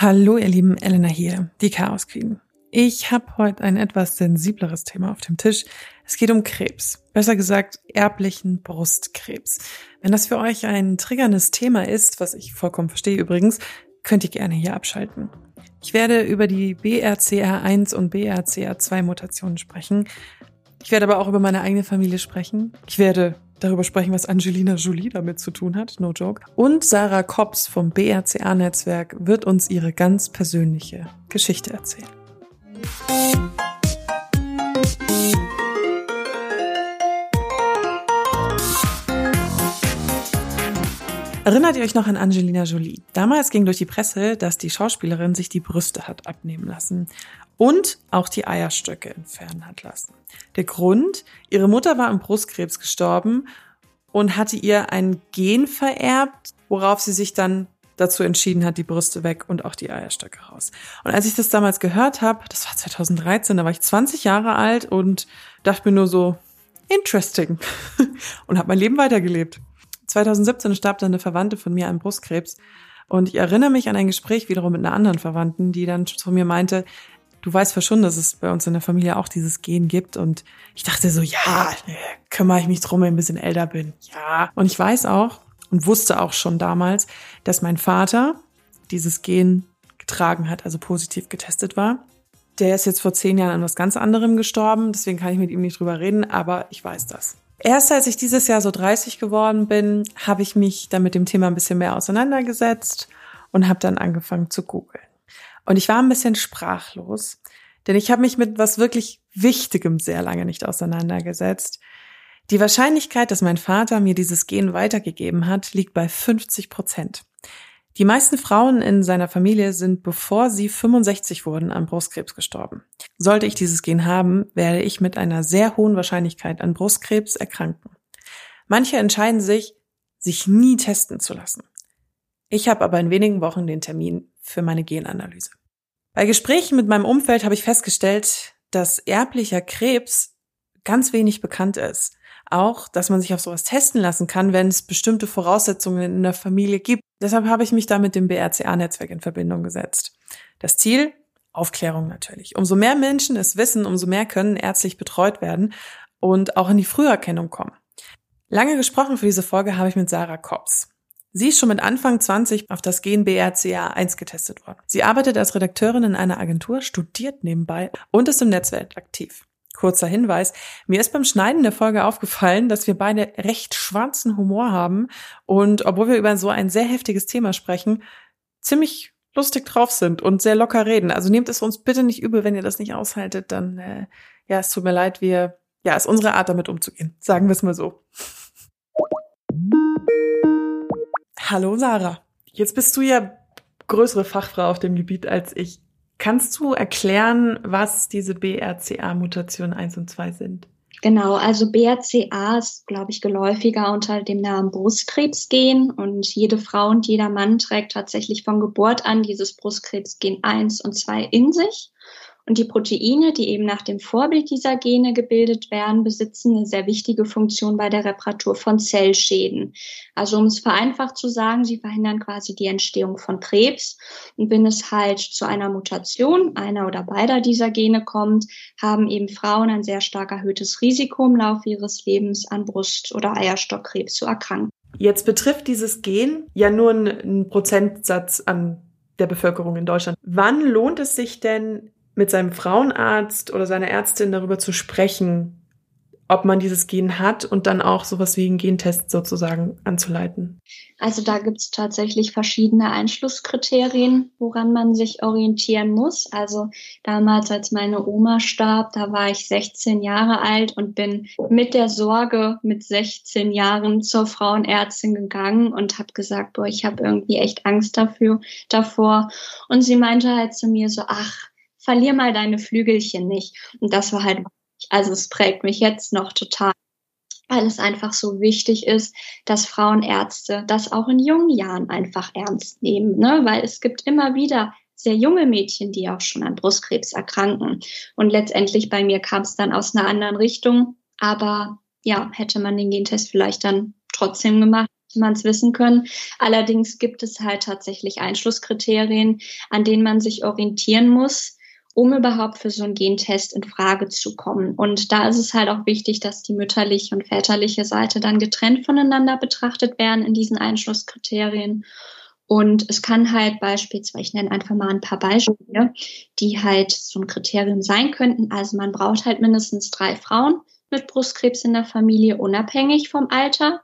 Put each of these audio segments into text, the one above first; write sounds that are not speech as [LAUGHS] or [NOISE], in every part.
Hallo, ihr lieben Elena hier, die Chaos Queen. Ich habe heute ein etwas sensibleres Thema auf dem Tisch. Es geht um Krebs, besser gesagt erblichen Brustkrebs. Wenn das für euch ein triggerndes Thema ist, was ich vollkommen verstehe übrigens, könnt ihr gerne hier abschalten. Ich werde über die BRCA1 und BRCA2 Mutationen sprechen. Ich werde aber auch über meine eigene Familie sprechen. Ich werde darüber sprechen, was Angelina Jolie damit zu tun hat, no joke. Und Sarah Kops vom BRCA-Netzwerk wird uns ihre ganz persönliche Geschichte erzählen. Erinnert ihr euch noch an Angelina Jolie? Damals ging durch die Presse, dass die Schauspielerin sich die Brüste hat abnehmen lassen und auch die Eierstöcke entfernen hat lassen. Der Grund, ihre Mutter war am Brustkrebs gestorben und hatte ihr ein Gen vererbt, worauf sie sich dann dazu entschieden hat, die Brüste weg und auch die Eierstöcke raus. Und als ich das damals gehört habe, das war 2013, da war ich 20 Jahre alt und dachte mir nur so, interesting [LAUGHS] und habe mein Leben weitergelebt. 2017 starb dann eine Verwandte von mir an Brustkrebs. Und ich erinnere mich an ein Gespräch wiederum mit einer anderen Verwandten, die dann zu mir meinte, du weißt ja schon, dass es bei uns in der Familie auch dieses Gen gibt. Und ich dachte so, ja, kümmere ich mich drum, wenn ich ein bisschen älter bin. Ja. Und ich weiß auch und wusste auch schon damals, dass mein Vater dieses Gen getragen hat, also positiv getestet war. Der ist jetzt vor zehn Jahren an was ganz anderem gestorben, deswegen kann ich mit ihm nicht drüber reden, aber ich weiß das. Erst als ich dieses Jahr so 30 geworden bin, habe ich mich dann mit dem Thema ein bisschen mehr auseinandergesetzt und habe dann angefangen zu googeln. Und ich war ein bisschen sprachlos, denn ich habe mich mit was wirklich Wichtigem sehr lange nicht auseinandergesetzt. Die Wahrscheinlichkeit, dass mein Vater mir dieses Gen weitergegeben hat, liegt bei 50 Prozent. Die meisten Frauen in seiner Familie sind, bevor sie 65 wurden, an Brustkrebs gestorben. Sollte ich dieses Gen haben, werde ich mit einer sehr hohen Wahrscheinlichkeit an Brustkrebs erkranken. Manche entscheiden sich, sich nie testen zu lassen. Ich habe aber in wenigen Wochen den Termin für meine Genanalyse. Bei Gesprächen mit meinem Umfeld habe ich festgestellt, dass erblicher Krebs ganz wenig bekannt ist auch, dass man sich auf sowas testen lassen kann, wenn es bestimmte Voraussetzungen in der Familie gibt. Deshalb habe ich mich da mit dem BRCA-Netzwerk in Verbindung gesetzt. Das Ziel? Aufklärung natürlich. Umso mehr Menschen es wissen, umso mehr können ärztlich betreut werden und auch in die Früherkennung kommen. Lange gesprochen für diese Folge habe ich mit Sarah Kops. Sie ist schon mit Anfang 20 auf das Gen BRCA1 getestet worden. Sie arbeitet als Redakteurin in einer Agentur, studiert nebenbei und ist im Netzwerk aktiv. Kurzer Hinweis. Mir ist beim Schneiden der Folge aufgefallen, dass wir beide recht schwarzen Humor haben und obwohl wir über so ein sehr heftiges Thema sprechen, ziemlich lustig drauf sind und sehr locker reden. Also nehmt es uns bitte nicht übel, wenn ihr das nicht aushaltet, dann äh, ja, es tut mir leid, wir ja, ist unsere Art damit umzugehen. Sagen wir es mal so. Hallo Sarah. Jetzt bist du ja größere Fachfrau auf dem Gebiet als ich. Kannst du erklären, was diese BRCA-Mutationen 1 und 2 sind? Genau, also BRCA ist, glaube ich, geläufiger unter dem Namen Brustkrebsgen und jede Frau und jeder Mann trägt tatsächlich von Geburt an dieses Brustkrebsgen 1 und 2 in sich. Und die Proteine, die eben nach dem Vorbild dieser Gene gebildet werden, besitzen eine sehr wichtige Funktion bei der Reparatur von Zellschäden. Also um es vereinfacht zu sagen, sie verhindern quasi die Entstehung von Krebs. Und wenn es halt zu einer Mutation einer oder beider dieser Gene kommt, haben eben Frauen ein sehr stark erhöhtes Risiko im Laufe ihres Lebens an Brust- oder Eierstockkrebs zu erkranken. Jetzt betrifft dieses Gen ja nur einen Prozentsatz an der Bevölkerung in Deutschland. Wann lohnt es sich denn, mit seinem Frauenarzt oder seiner Ärztin darüber zu sprechen, ob man dieses Gen hat und dann auch sowas wie einen Gentest sozusagen anzuleiten? Also da gibt es tatsächlich verschiedene Einschlusskriterien, woran man sich orientieren muss. Also damals, als meine Oma starb, da war ich 16 Jahre alt und bin mit der Sorge mit 16 Jahren zur Frauenärztin gegangen und habe gesagt, boah, ich habe irgendwie echt Angst dafür, davor. Und sie meinte halt zu mir so, ach, verlier mal deine Flügelchen nicht. Und das war halt, also es prägt mich jetzt noch total, weil es einfach so wichtig ist, dass Frauenärzte das auch in jungen Jahren einfach ernst nehmen, ne? weil es gibt immer wieder sehr junge Mädchen, die auch schon an Brustkrebs erkranken. Und letztendlich bei mir kam es dann aus einer anderen Richtung. Aber ja, hätte man den Gentest vielleicht dann trotzdem gemacht, müsste man es wissen können. Allerdings gibt es halt tatsächlich Einschlusskriterien, an denen man sich orientieren muss um überhaupt für so einen Gentest in Frage zu kommen. Und da ist es halt auch wichtig, dass die mütterliche und väterliche Seite dann getrennt voneinander betrachtet werden in diesen Einschlusskriterien. Und es kann halt beispielsweise, ich nenne einfach mal ein paar Beispiele, die halt so ein Kriterium sein könnten. Also man braucht halt mindestens drei Frauen mit Brustkrebs in der Familie, unabhängig vom Alter.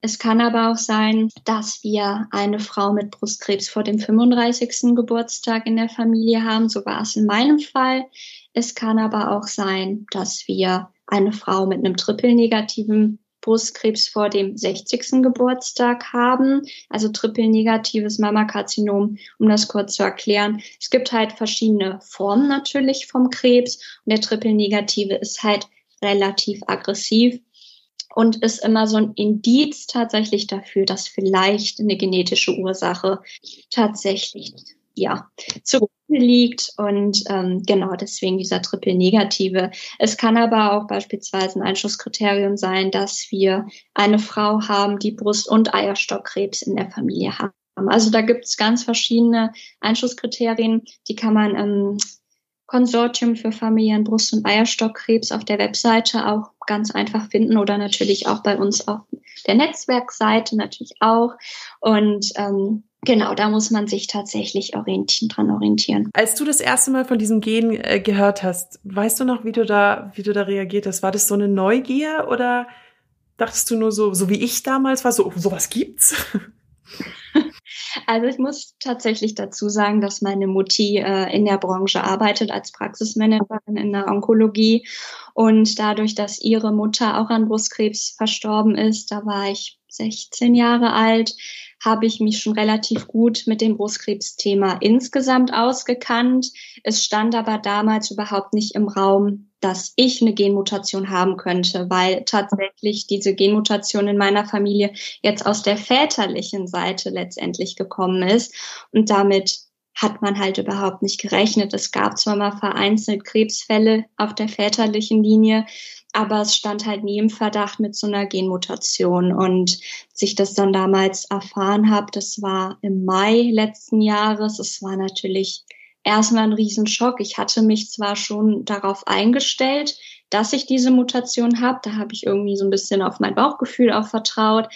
Es kann aber auch sein, dass wir eine Frau mit Brustkrebs vor dem 35. Geburtstag in der Familie haben. So war es in meinem Fall. Es kann aber auch sein, dass wir eine Frau mit einem triple-negativen Brustkrebs vor dem 60. Geburtstag haben, also triple-negatives Mammakarzinom, um das kurz zu erklären. Es gibt halt verschiedene Formen natürlich vom Krebs und der triple-negative ist halt relativ aggressiv und ist immer so ein Indiz tatsächlich dafür, dass vielleicht eine genetische Ursache tatsächlich ja zugrunde liegt und ähm, genau deswegen dieser Triple-Negative. Es kann aber auch beispielsweise ein Einschlusskriterium sein, dass wir eine Frau haben, die Brust- und Eierstockkrebs in der Familie haben. Also da gibt es ganz verschiedene Einschlusskriterien, die kann man ähm, Konsortium für Familien Brust- und Eierstockkrebs auf der Webseite auch ganz einfach finden oder natürlich auch bei uns auf der Netzwerkseite natürlich auch. Und ähm, genau, da muss man sich tatsächlich orientieren, dran orientieren. Als du das erste Mal von diesem Gen äh, gehört hast, weißt du noch, wie du da, wie du da reagiert hast? War das so eine Neugier oder dachtest du nur so, so wie ich damals war, so sowas gibt's? [LAUGHS] Also ich muss tatsächlich dazu sagen, dass meine Mutti äh, in der Branche arbeitet als Praxismanagerin in der Onkologie. Und dadurch, dass ihre Mutter auch an Brustkrebs verstorben ist, da war ich 16 Jahre alt, habe ich mich schon relativ gut mit dem Brustkrebsthema insgesamt ausgekannt. Es stand aber damals überhaupt nicht im Raum, dass ich eine Genmutation haben könnte, weil tatsächlich diese Genmutation in meiner Familie jetzt aus der väterlichen Seite letztendlich gekommen ist. Und damit hat man halt überhaupt nicht gerechnet. Es gab zwar mal vereinzelt Krebsfälle auf der väterlichen Linie, aber es stand halt nie im Verdacht mit so einer Genmutation. Und sich das dann damals erfahren habe, das war im Mai letzten Jahres. Es war natürlich erstmal ein Riesenschock. Ich hatte mich zwar schon darauf eingestellt, dass ich diese Mutation habe. Da habe ich irgendwie so ein bisschen auf mein Bauchgefühl auch vertraut.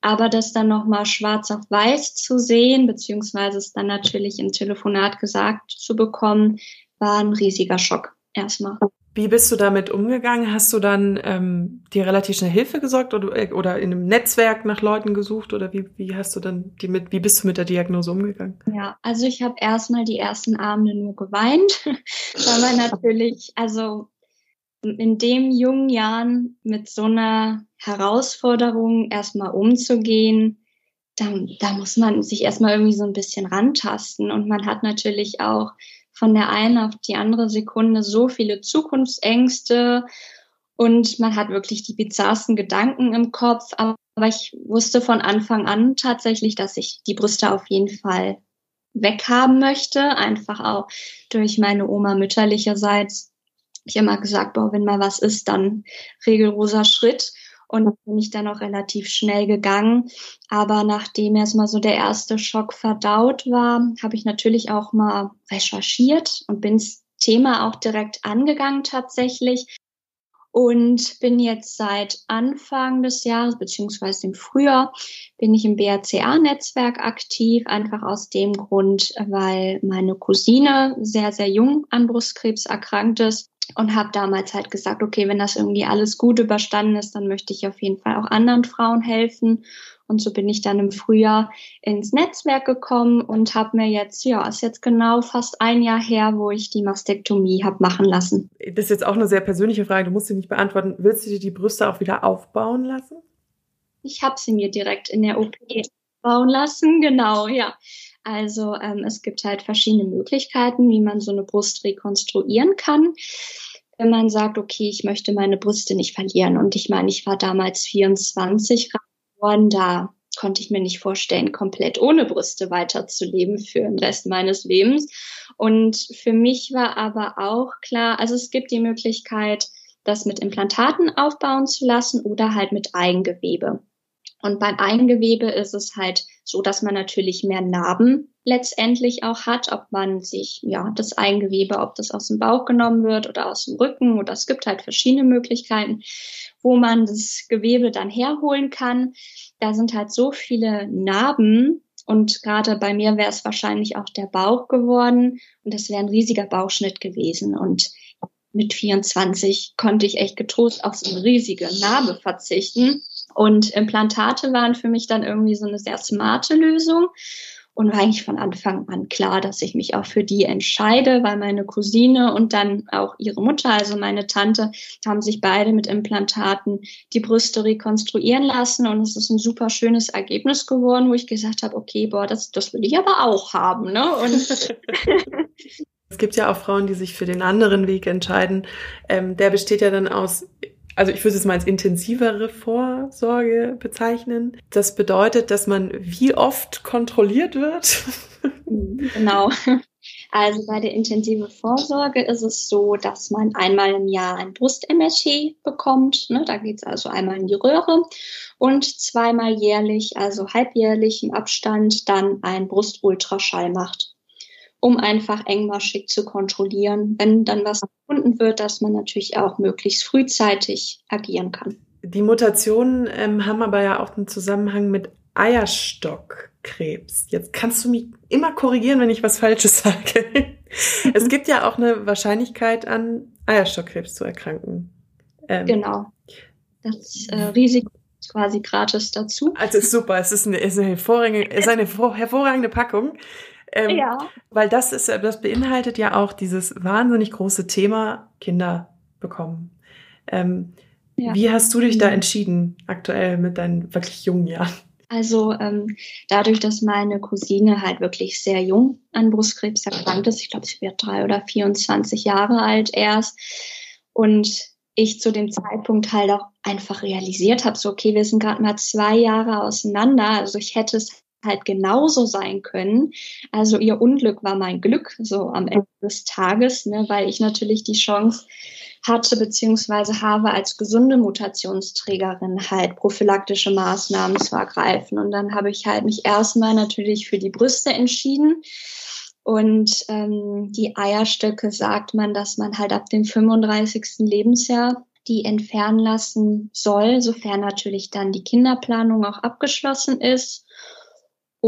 Aber das dann nochmal schwarz auf weiß zu sehen, beziehungsweise es dann natürlich im Telefonat gesagt zu bekommen, war ein riesiger Schock erstmal. Wie bist du damit umgegangen? Hast du dann ähm, dir relativ schnell Hilfe gesorgt oder, äh, oder in einem Netzwerk nach Leuten gesucht oder wie, wie hast du dann die mit, wie bist du mit der Diagnose umgegangen? Ja, also ich habe erstmal die ersten Abende nur geweint, [LAUGHS] weil man natürlich, also in dem jungen Jahren mit so einer Herausforderung erstmal umzugehen, da, da muss man sich erstmal irgendwie so ein bisschen rantasten und man hat natürlich auch von der einen auf die andere Sekunde so viele Zukunftsängste und man hat wirklich die bizarrsten Gedanken im Kopf. Aber ich wusste von Anfang an tatsächlich, dass ich die Brüste auf jeden Fall weghaben möchte. Einfach auch durch meine Oma mütterlicherseits. Ich immer gesagt, boah, wenn mal was ist, dann regelroser Schritt. Und bin ich dann auch relativ schnell gegangen. Aber nachdem erstmal so der erste Schock verdaut war, habe ich natürlich auch mal recherchiert und bin das Thema auch direkt angegangen tatsächlich. Und bin jetzt seit Anfang des Jahres, beziehungsweise im Frühjahr, bin ich im BRCA-Netzwerk aktiv, einfach aus dem Grund, weil meine Cousine sehr, sehr jung an Brustkrebs erkrankt ist und habe damals halt gesagt, okay, wenn das irgendwie alles gut überstanden ist, dann möchte ich auf jeden Fall auch anderen Frauen helfen. Und so bin ich dann im Frühjahr ins Netzwerk gekommen und habe mir jetzt, ja, ist jetzt genau fast ein Jahr her, wo ich die Mastektomie habe machen lassen. Das ist jetzt auch eine sehr persönliche Frage, du musst sie nicht beantworten. Willst du dir die Brüste auch wieder aufbauen lassen? Ich habe sie mir direkt in der OP bauen lassen, genau, ja. Also ähm, es gibt halt verschiedene Möglichkeiten, wie man so eine Brust rekonstruieren kann. Wenn man sagt, okay, ich möchte meine Brüste nicht verlieren. Und ich meine, ich war damals 24 geworden, da konnte ich mir nicht vorstellen, komplett ohne Brüste weiterzuleben für den Rest meines Lebens. Und für mich war aber auch klar, also es gibt die Möglichkeit, das mit Implantaten aufbauen zu lassen oder halt mit Eigengewebe. Und beim Eingewebe ist es halt so, dass man natürlich mehr Narben letztendlich auch hat, ob man sich, ja, das Eingewebe, ob das aus dem Bauch genommen wird oder aus dem Rücken oder es gibt halt verschiedene Möglichkeiten, wo man das Gewebe dann herholen kann. Da sind halt so viele Narben und gerade bei mir wäre es wahrscheinlich auch der Bauch geworden und das wäre ein riesiger Bauchschnitt gewesen und mit 24 konnte ich echt getrost auf so eine riesige Narbe verzichten. Und Implantate waren für mich dann irgendwie so eine sehr smarte Lösung. Und war eigentlich von Anfang an klar, dass ich mich auch für die entscheide, weil meine Cousine und dann auch ihre Mutter, also meine Tante, haben sich beide mit Implantaten die Brüste rekonstruieren lassen. Und es ist ein super schönes Ergebnis geworden, wo ich gesagt habe, okay, boah, das, das will ich aber auch haben. Ne? [LAUGHS] Es gibt ja auch Frauen, die sich für den anderen Weg entscheiden. Ähm, der besteht ja dann aus, also ich würde es mal als intensivere Vorsorge bezeichnen. Das bedeutet, dass man wie oft kontrolliert wird. [LAUGHS] Genau. Also bei der intensive Vorsorge ist es so, dass man einmal im Jahr ein Brust-MRT bekommt. Ne? Da geht es also einmal in die Röhre und zweimal jährlich, also halbjährlich im Abstand, dann ein Brustultraschall macht um einfach engmaschig zu kontrollieren, wenn dann was gefunden wird, dass man natürlich auch möglichst frühzeitig agieren kann. Die Mutationen ähm, haben aber ja auch einen Zusammenhang mit Eierstockkrebs. Jetzt kannst du mich immer korrigieren, wenn ich was Falsches [LAUGHS] sage. es [LAUGHS] gibt ja auch eine Wahrscheinlichkeit, an Eierstockkrebs zu erkranken. Ähm, genau. Das äh, Risiko ist quasi gratis dazu. Also ist super. Es ist eine, ist eine, hervorragende, ist eine hervorragende Packung. Ähm, ja. Weil das ist, das beinhaltet ja auch dieses wahnsinnig große Thema Kinder bekommen. Ähm, ja. Wie hast du dich da entschieden, aktuell mit deinen wirklich jungen Jahren? Also ähm, dadurch, dass meine Cousine halt wirklich sehr jung an Brustkrebs erkrankt ist, ich glaube, sie wird drei oder 24 Jahre alt erst, und ich zu dem Zeitpunkt halt auch einfach realisiert habe, so okay, wir sind gerade mal zwei Jahre auseinander, also ich hätte es halt genauso sein können. Also ihr Unglück war mein Glück, so am Ende des Tages, ne, weil ich natürlich die Chance hatte beziehungsweise habe als gesunde Mutationsträgerin halt prophylaktische Maßnahmen zu ergreifen. Und dann habe ich halt mich erstmal natürlich für die Brüste entschieden. Und ähm, die Eierstöcke sagt man, dass man halt ab dem 35. Lebensjahr die entfernen lassen soll, sofern natürlich dann die Kinderplanung auch abgeschlossen ist.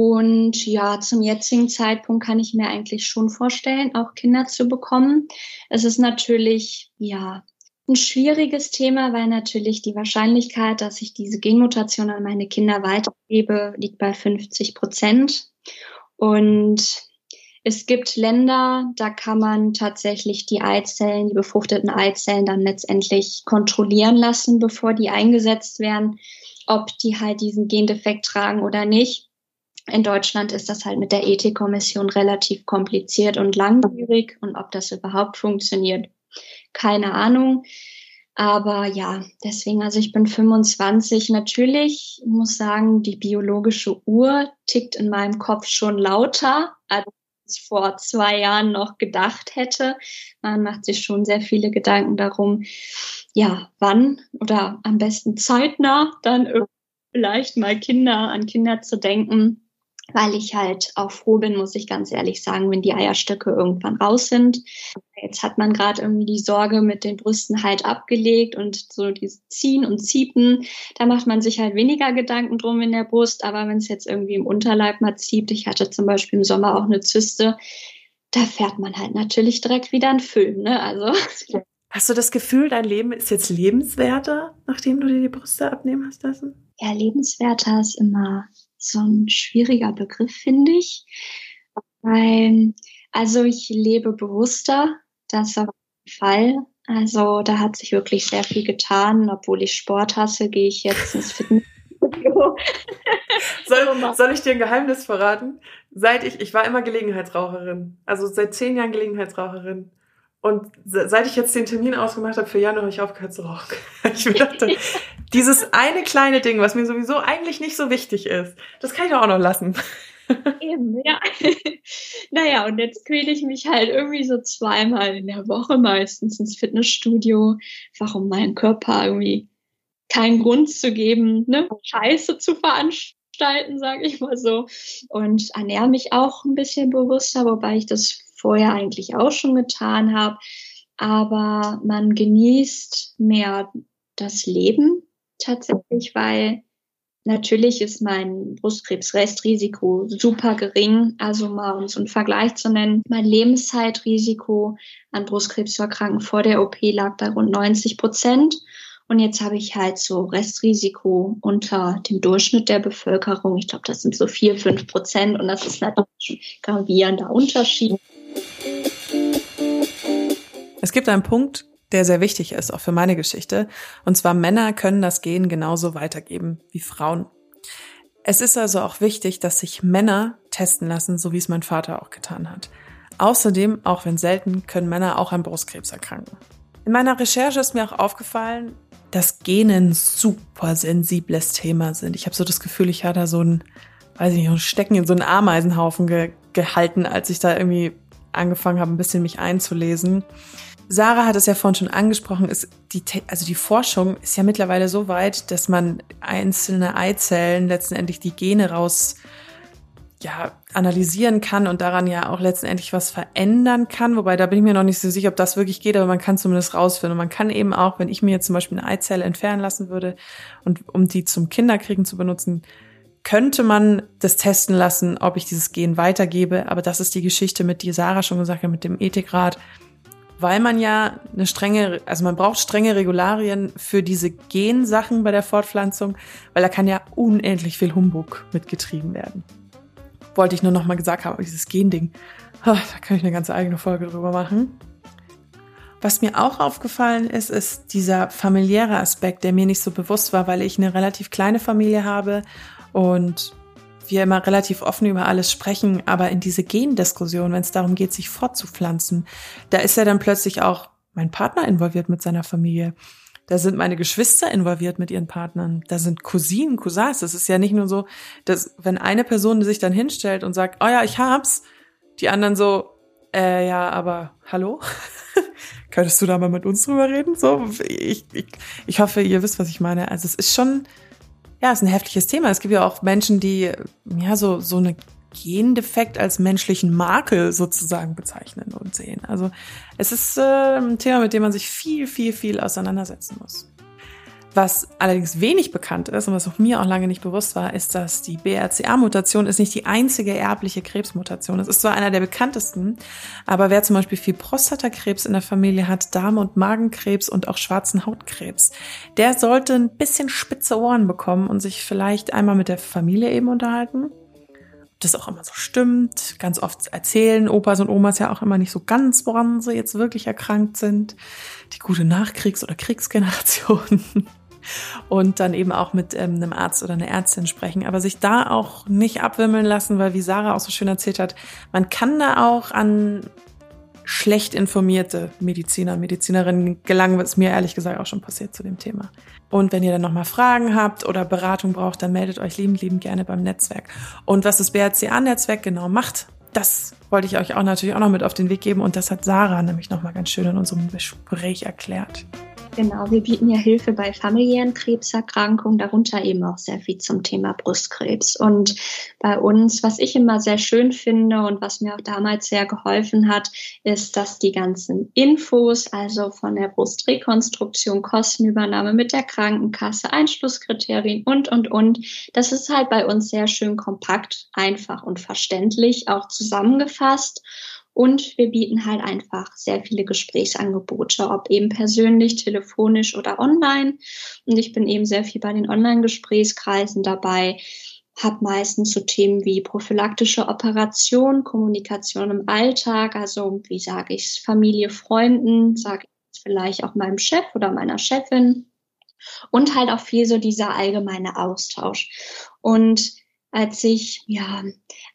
Und ja, zum jetzigen Zeitpunkt kann ich mir eigentlich schon vorstellen, auch Kinder zu bekommen. Es ist natürlich, ja, ein schwieriges Thema, weil natürlich die Wahrscheinlichkeit, dass ich diese Genmutation an meine Kinder weitergebe, liegt bei 50 Prozent. Und es gibt Länder, da kann man tatsächlich die Eizellen, die befruchteten Eizellen dann letztendlich kontrollieren lassen, bevor die eingesetzt werden, ob die halt diesen Gendefekt tragen oder nicht. In Deutschland ist das halt mit der Ethikkommission relativ kompliziert und langwierig und ob das überhaupt funktioniert, keine Ahnung. Aber ja, deswegen, also ich bin 25. Natürlich muss sagen, die biologische Uhr tickt in meinem Kopf schon lauter, als ich vor zwei Jahren noch gedacht hätte. Man macht sich schon sehr viele Gedanken darum, ja, wann oder am besten zeitnah dann vielleicht mal Kinder an Kinder zu denken weil ich halt auch froh bin, muss ich ganz ehrlich sagen, wenn die Eierstöcke irgendwann raus sind. Jetzt hat man gerade irgendwie die Sorge mit den Brüsten halt abgelegt und so dieses Ziehen und Ziepen, da macht man sich halt weniger Gedanken drum in der Brust, aber wenn es jetzt irgendwie im Unterleib mal zieht, ich hatte zum Beispiel im Sommer auch eine Zyste, da fährt man halt natürlich direkt wieder einen Film, ne? Also. Hast du das Gefühl, dein Leben ist jetzt lebenswerter, nachdem du dir die Brüste abnehmen hast lassen? Ja, lebenswerter ist immer so ein schwieriger Begriff, finde ich. Weil, also ich lebe bewusster, das auf jeden Fall. Also da hat sich wirklich sehr viel getan. Obwohl ich Sport hasse, gehe ich jetzt ins Fitnessstudio. [LAUGHS] soll, soll ich dir ein Geheimnis verraten? Seit ich, ich war immer Gelegenheitsraucherin. Also seit zehn Jahren Gelegenheitsraucherin. Und seit ich jetzt den Termin ausgemacht habe für Januar, habe ich aufgehört zu rauchen. [LAUGHS] Ich dachte, [LAUGHS] dieses eine kleine Ding, was mir sowieso eigentlich nicht so wichtig ist, das kann ich auch noch lassen. [LAUGHS] Eben, ja. [LAUGHS] naja, und jetzt quäle ich mich halt irgendwie so zweimal in der Woche meistens ins Fitnessstudio, einfach um meinen Körper irgendwie keinen Grund zu geben, ne, Scheiße zu veranstalten, sage ich mal so. Und ernähre mich auch ein bisschen bewusster, wobei ich das vorher eigentlich auch schon getan habe. Aber man genießt mehr das Leben tatsächlich, weil Natürlich ist mein Brustkrebsrestrisiko super gering. Also mal um so einen Vergleich zu nennen, mein Lebenszeitrisiko an Brustkrebs zu erkranken vor der OP lag bei rund 90 Prozent. Und jetzt habe ich halt so Restrisiko unter dem Durchschnitt der Bevölkerung. Ich glaube, das sind so vier, fünf Prozent. Und das ist natürlich ein gravierender Unterschied. Es gibt einen Punkt, der sehr wichtig ist, auch für meine Geschichte. Und zwar Männer können das Gen genauso weitergeben wie Frauen. Es ist also auch wichtig, dass sich Männer testen lassen, so wie es mein Vater auch getan hat. Außerdem, auch wenn selten, können Männer auch an Brustkrebs erkranken. In meiner Recherche ist mir auch aufgefallen, dass Gene ein super sensibles Thema sind. Ich habe so das Gefühl, ich hatte so ein, weiß ich nicht, ein Stecken in so einen Ameisenhaufen ge gehalten, als ich da irgendwie angefangen habe, ein bisschen mich einzulesen. Sarah hat es ja vorhin schon angesprochen, ist die, also die Forschung ist ja mittlerweile so weit, dass man einzelne Eizellen letztendlich die Gene raus ja, analysieren kann und daran ja auch letztendlich was verändern kann. Wobei da bin ich mir noch nicht so sicher, ob das wirklich geht, aber man kann zumindest rausfinden. Und man kann eben auch, wenn ich mir jetzt zum Beispiel eine Eizelle entfernen lassen würde und um die zum Kinderkriegen zu benutzen, könnte man das testen lassen, ob ich dieses Gen weitergebe. Aber das ist die Geschichte, mit die Sarah schon gesagt hat, mit dem Ethikrat weil man ja eine strenge, also man braucht strenge Regularien für diese Gensachen bei der Fortpflanzung, weil da kann ja unendlich viel Humbug mitgetrieben werden. Wollte ich nur noch mal gesagt haben, dieses Gending, da kann ich eine ganze eigene Folge drüber machen. Was mir auch aufgefallen ist, ist dieser familiäre Aspekt, der mir nicht so bewusst war, weil ich eine relativ kleine Familie habe und wir immer relativ offen über alles sprechen, aber in diese Gendiskussion, wenn es darum geht, sich fortzupflanzen, da ist ja dann plötzlich auch mein Partner involviert mit seiner Familie. Da sind meine Geschwister involviert mit ihren Partnern. Da sind Cousinen, Cousins. Das ist ja nicht nur so, dass wenn eine Person sich dann hinstellt und sagt, oh ja, ich hab's, die anderen so, äh, ja, aber hallo? [LAUGHS] Könntest du da mal mit uns drüber reden? So, ich, ich, ich hoffe, ihr wisst, was ich meine. Also es ist schon, ja, ist ein heftiges Thema. Es gibt ja auch Menschen, die ja so so eine Gendefekt als menschlichen Makel sozusagen bezeichnen und sehen. Also es ist äh, ein Thema, mit dem man sich viel, viel, viel auseinandersetzen muss. Was allerdings wenig bekannt ist und was auch mir auch lange nicht bewusst war, ist, dass die BRCA-Mutation ist nicht die einzige erbliche Krebsmutation. Es ist zwar einer der bekanntesten, aber wer zum Beispiel viel Prostatakrebs in der Familie hat, Darm- und Magenkrebs und auch schwarzen Hautkrebs, der sollte ein bisschen spitze Ohren bekommen und sich vielleicht einmal mit der Familie eben unterhalten das auch immer so stimmt. Ganz oft erzählen Opas und Omas ja auch immer nicht so ganz, woran sie jetzt wirklich erkrankt sind. Die gute Nachkriegs- oder Kriegsgeneration [LAUGHS] und dann eben auch mit ähm, einem Arzt oder einer Ärztin sprechen, aber sich da auch nicht abwimmeln lassen, weil wie Sarah auch so schön erzählt hat, man kann da auch an schlecht informierte Mediziner, Medizinerinnen gelangen, was mir ehrlich gesagt auch schon passiert zu dem Thema. Und wenn ihr dann nochmal Fragen habt oder Beratung braucht, dann meldet euch liebend, liebend gerne beim Netzwerk. Und was das BRCA-Netzwerk genau macht, das wollte ich euch auch natürlich auch noch mit auf den Weg geben und das hat Sarah nämlich nochmal ganz schön in unserem Gespräch erklärt. Genau, wir bieten ja Hilfe bei familiären Krebserkrankungen, darunter eben auch sehr viel zum Thema Brustkrebs. Und bei uns, was ich immer sehr schön finde und was mir auch damals sehr geholfen hat, ist, dass die ganzen Infos, also von der Brustrekonstruktion, Kostenübernahme mit der Krankenkasse, Einschlusskriterien und, und, und, das ist halt bei uns sehr schön kompakt, einfach und verständlich auch zusammengefasst. Und wir bieten halt einfach sehr viele Gesprächsangebote, ob eben persönlich, telefonisch oder online. Und ich bin eben sehr viel bei den Online-Gesprächskreisen dabei, habe meistens so Themen wie prophylaktische Operation, Kommunikation im Alltag, also wie sage ich Familie, Freunden, sage ich vielleicht auch meinem Chef oder meiner Chefin. Und halt auch viel so dieser allgemeine Austausch. Und als ich, ja,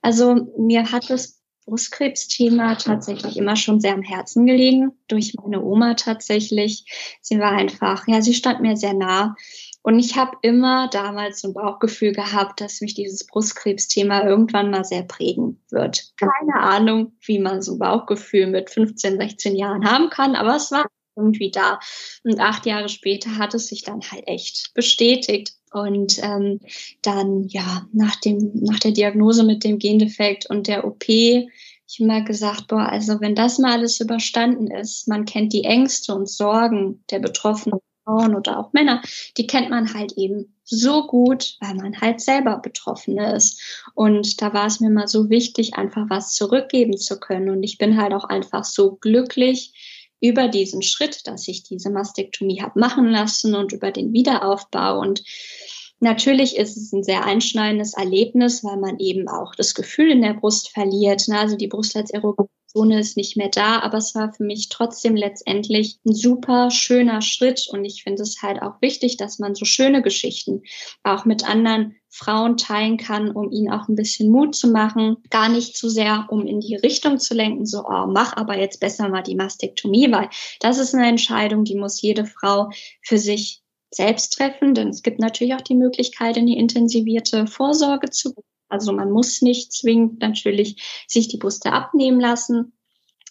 also mir hat es Brustkrebsthema tatsächlich immer schon sehr am Herzen gelegen, durch meine Oma tatsächlich. Sie war einfach, ja, sie stand mir sehr nah. Und ich habe immer damals so ein Bauchgefühl gehabt, dass mich dieses Brustkrebsthema irgendwann mal sehr prägen wird. Keine Ahnung, wie man so ein Bauchgefühl mit 15, 16 Jahren haben kann, aber es war irgendwie da. Und acht Jahre später hat es sich dann halt echt bestätigt. Und ähm, dann, ja, nach, dem, nach der Diagnose mit dem Gendefekt und der OP, ich immer gesagt, boah, also wenn das mal alles überstanden ist, man kennt die Ängste und Sorgen der betroffenen Frauen oder auch Männer, die kennt man halt eben so gut, weil man halt selber Betroffene ist. Und da war es mir mal so wichtig, einfach was zurückgeben zu können. Und ich bin halt auch einfach so glücklich über diesen Schritt, dass ich diese Mastektomie habe machen lassen und über den Wiederaufbau. Und Natürlich ist es ein sehr einschneidendes Erlebnis, weil man eben auch das Gefühl in der Brust verliert. Ne? Also die Brustleitserosion Zone ist nicht mehr da, aber es war für mich trotzdem letztendlich ein super schöner Schritt. Und ich finde es halt auch wichtig, dass man so schöne Geschichten auch mit anderen Frauen teilen kann, um ihnen auch ein bisschen Mut zu machen, gar nicht zu sehr, um in die Richtung zu lenken, so, oh, mach aber jetzt besser mal die Mastektomie, weil das ist eine Entscheidung, die muss jede Frau für sich selbst treffen, denn es gibt natürlich auch die Möglichkeit, in die intensivierte Vorsorge zu also man muss nicht zwingend natürlich sich die Brüste abnehmen lassen.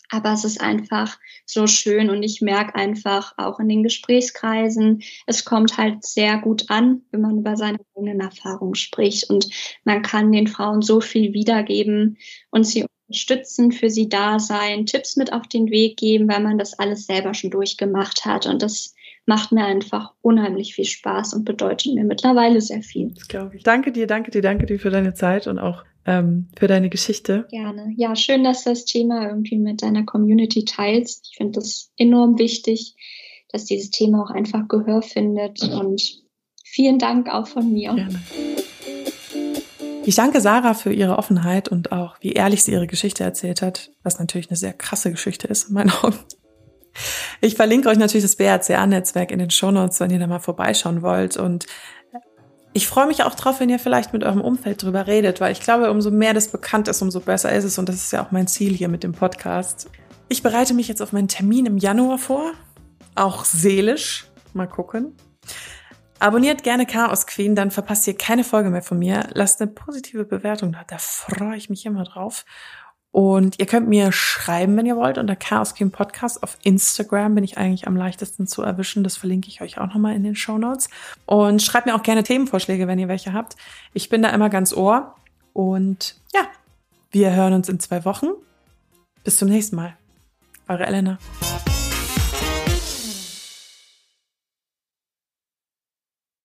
Aber es ist einfach so schön und ich merke einfach auch in den Gesprächskreisen, es kommt halt sehr gut an, wenn man über seine eigenen Erfahrungen spricht und man kann den Frauen so viel wiedergeben und sie unterstützen, für sie da sein, Tipps mit auf den Weg geben, weil man das alles selber schon durchgemacht hat und das macht mir einfach unheimlich viel Spaß und bedeutet mir mittlerweile sehr viel. Das glaube ich. Danke dir, danke dir, danke dir für deine Zeit und auch ähm, für deine Geschichte. Gerne. Ja, schön, dass du das Thema irgendwie mit deiner Community teilst. Ich finde das enorm wichtig, dass dieses Thema auch einfach Gehör findet und vielen Dank auch von mir. Gerne. Ich danke Sarah für ihre Offenheit und auch, wie ehrlich sie ihre Geschichte erzählt hat, was natürlich eine sehr krasse Geschichte ist in meinen Augen. Ich verlinke euch natürlich das BRCA-Netzwerk in den Shownotes, wenn ihr da mal vorbeischauen wollt. Und ich freue mich auch drauf, wenn ihr vielleicht mit eurem Umfeld drüber redet, weil ich glaube, umso mehr das bekannt ist, umso besser ist es. Und das ist ja auch mein Ziel hier mit dem Podcast. Ich bereite mich jetzt auf meinen Termin im Januar vor. Auch seelisch. Mal gucken. Abonniert gerne Chaos Queen, dann verpasst ihr keine Folge mehr von mir. Lasst eine positive Bewertung da, da freue ich mich immer drauf. Und ihr könnt mir schreiben, wenn ihr wollt, unter Chaos King Podcast auf Instagram bin ich eigentlich am leichtesten zu erwischen. Das verlinke ich euch auch nochmal in den Show Notes. Und schreibt mir auch gerne Themenvorschläge, wenn ihr welche habt. Ich bin da immer ganz ohr. Und ja, wir hören uns in zwei Wochen. Bis zum nächsten Mal. Eure Elena.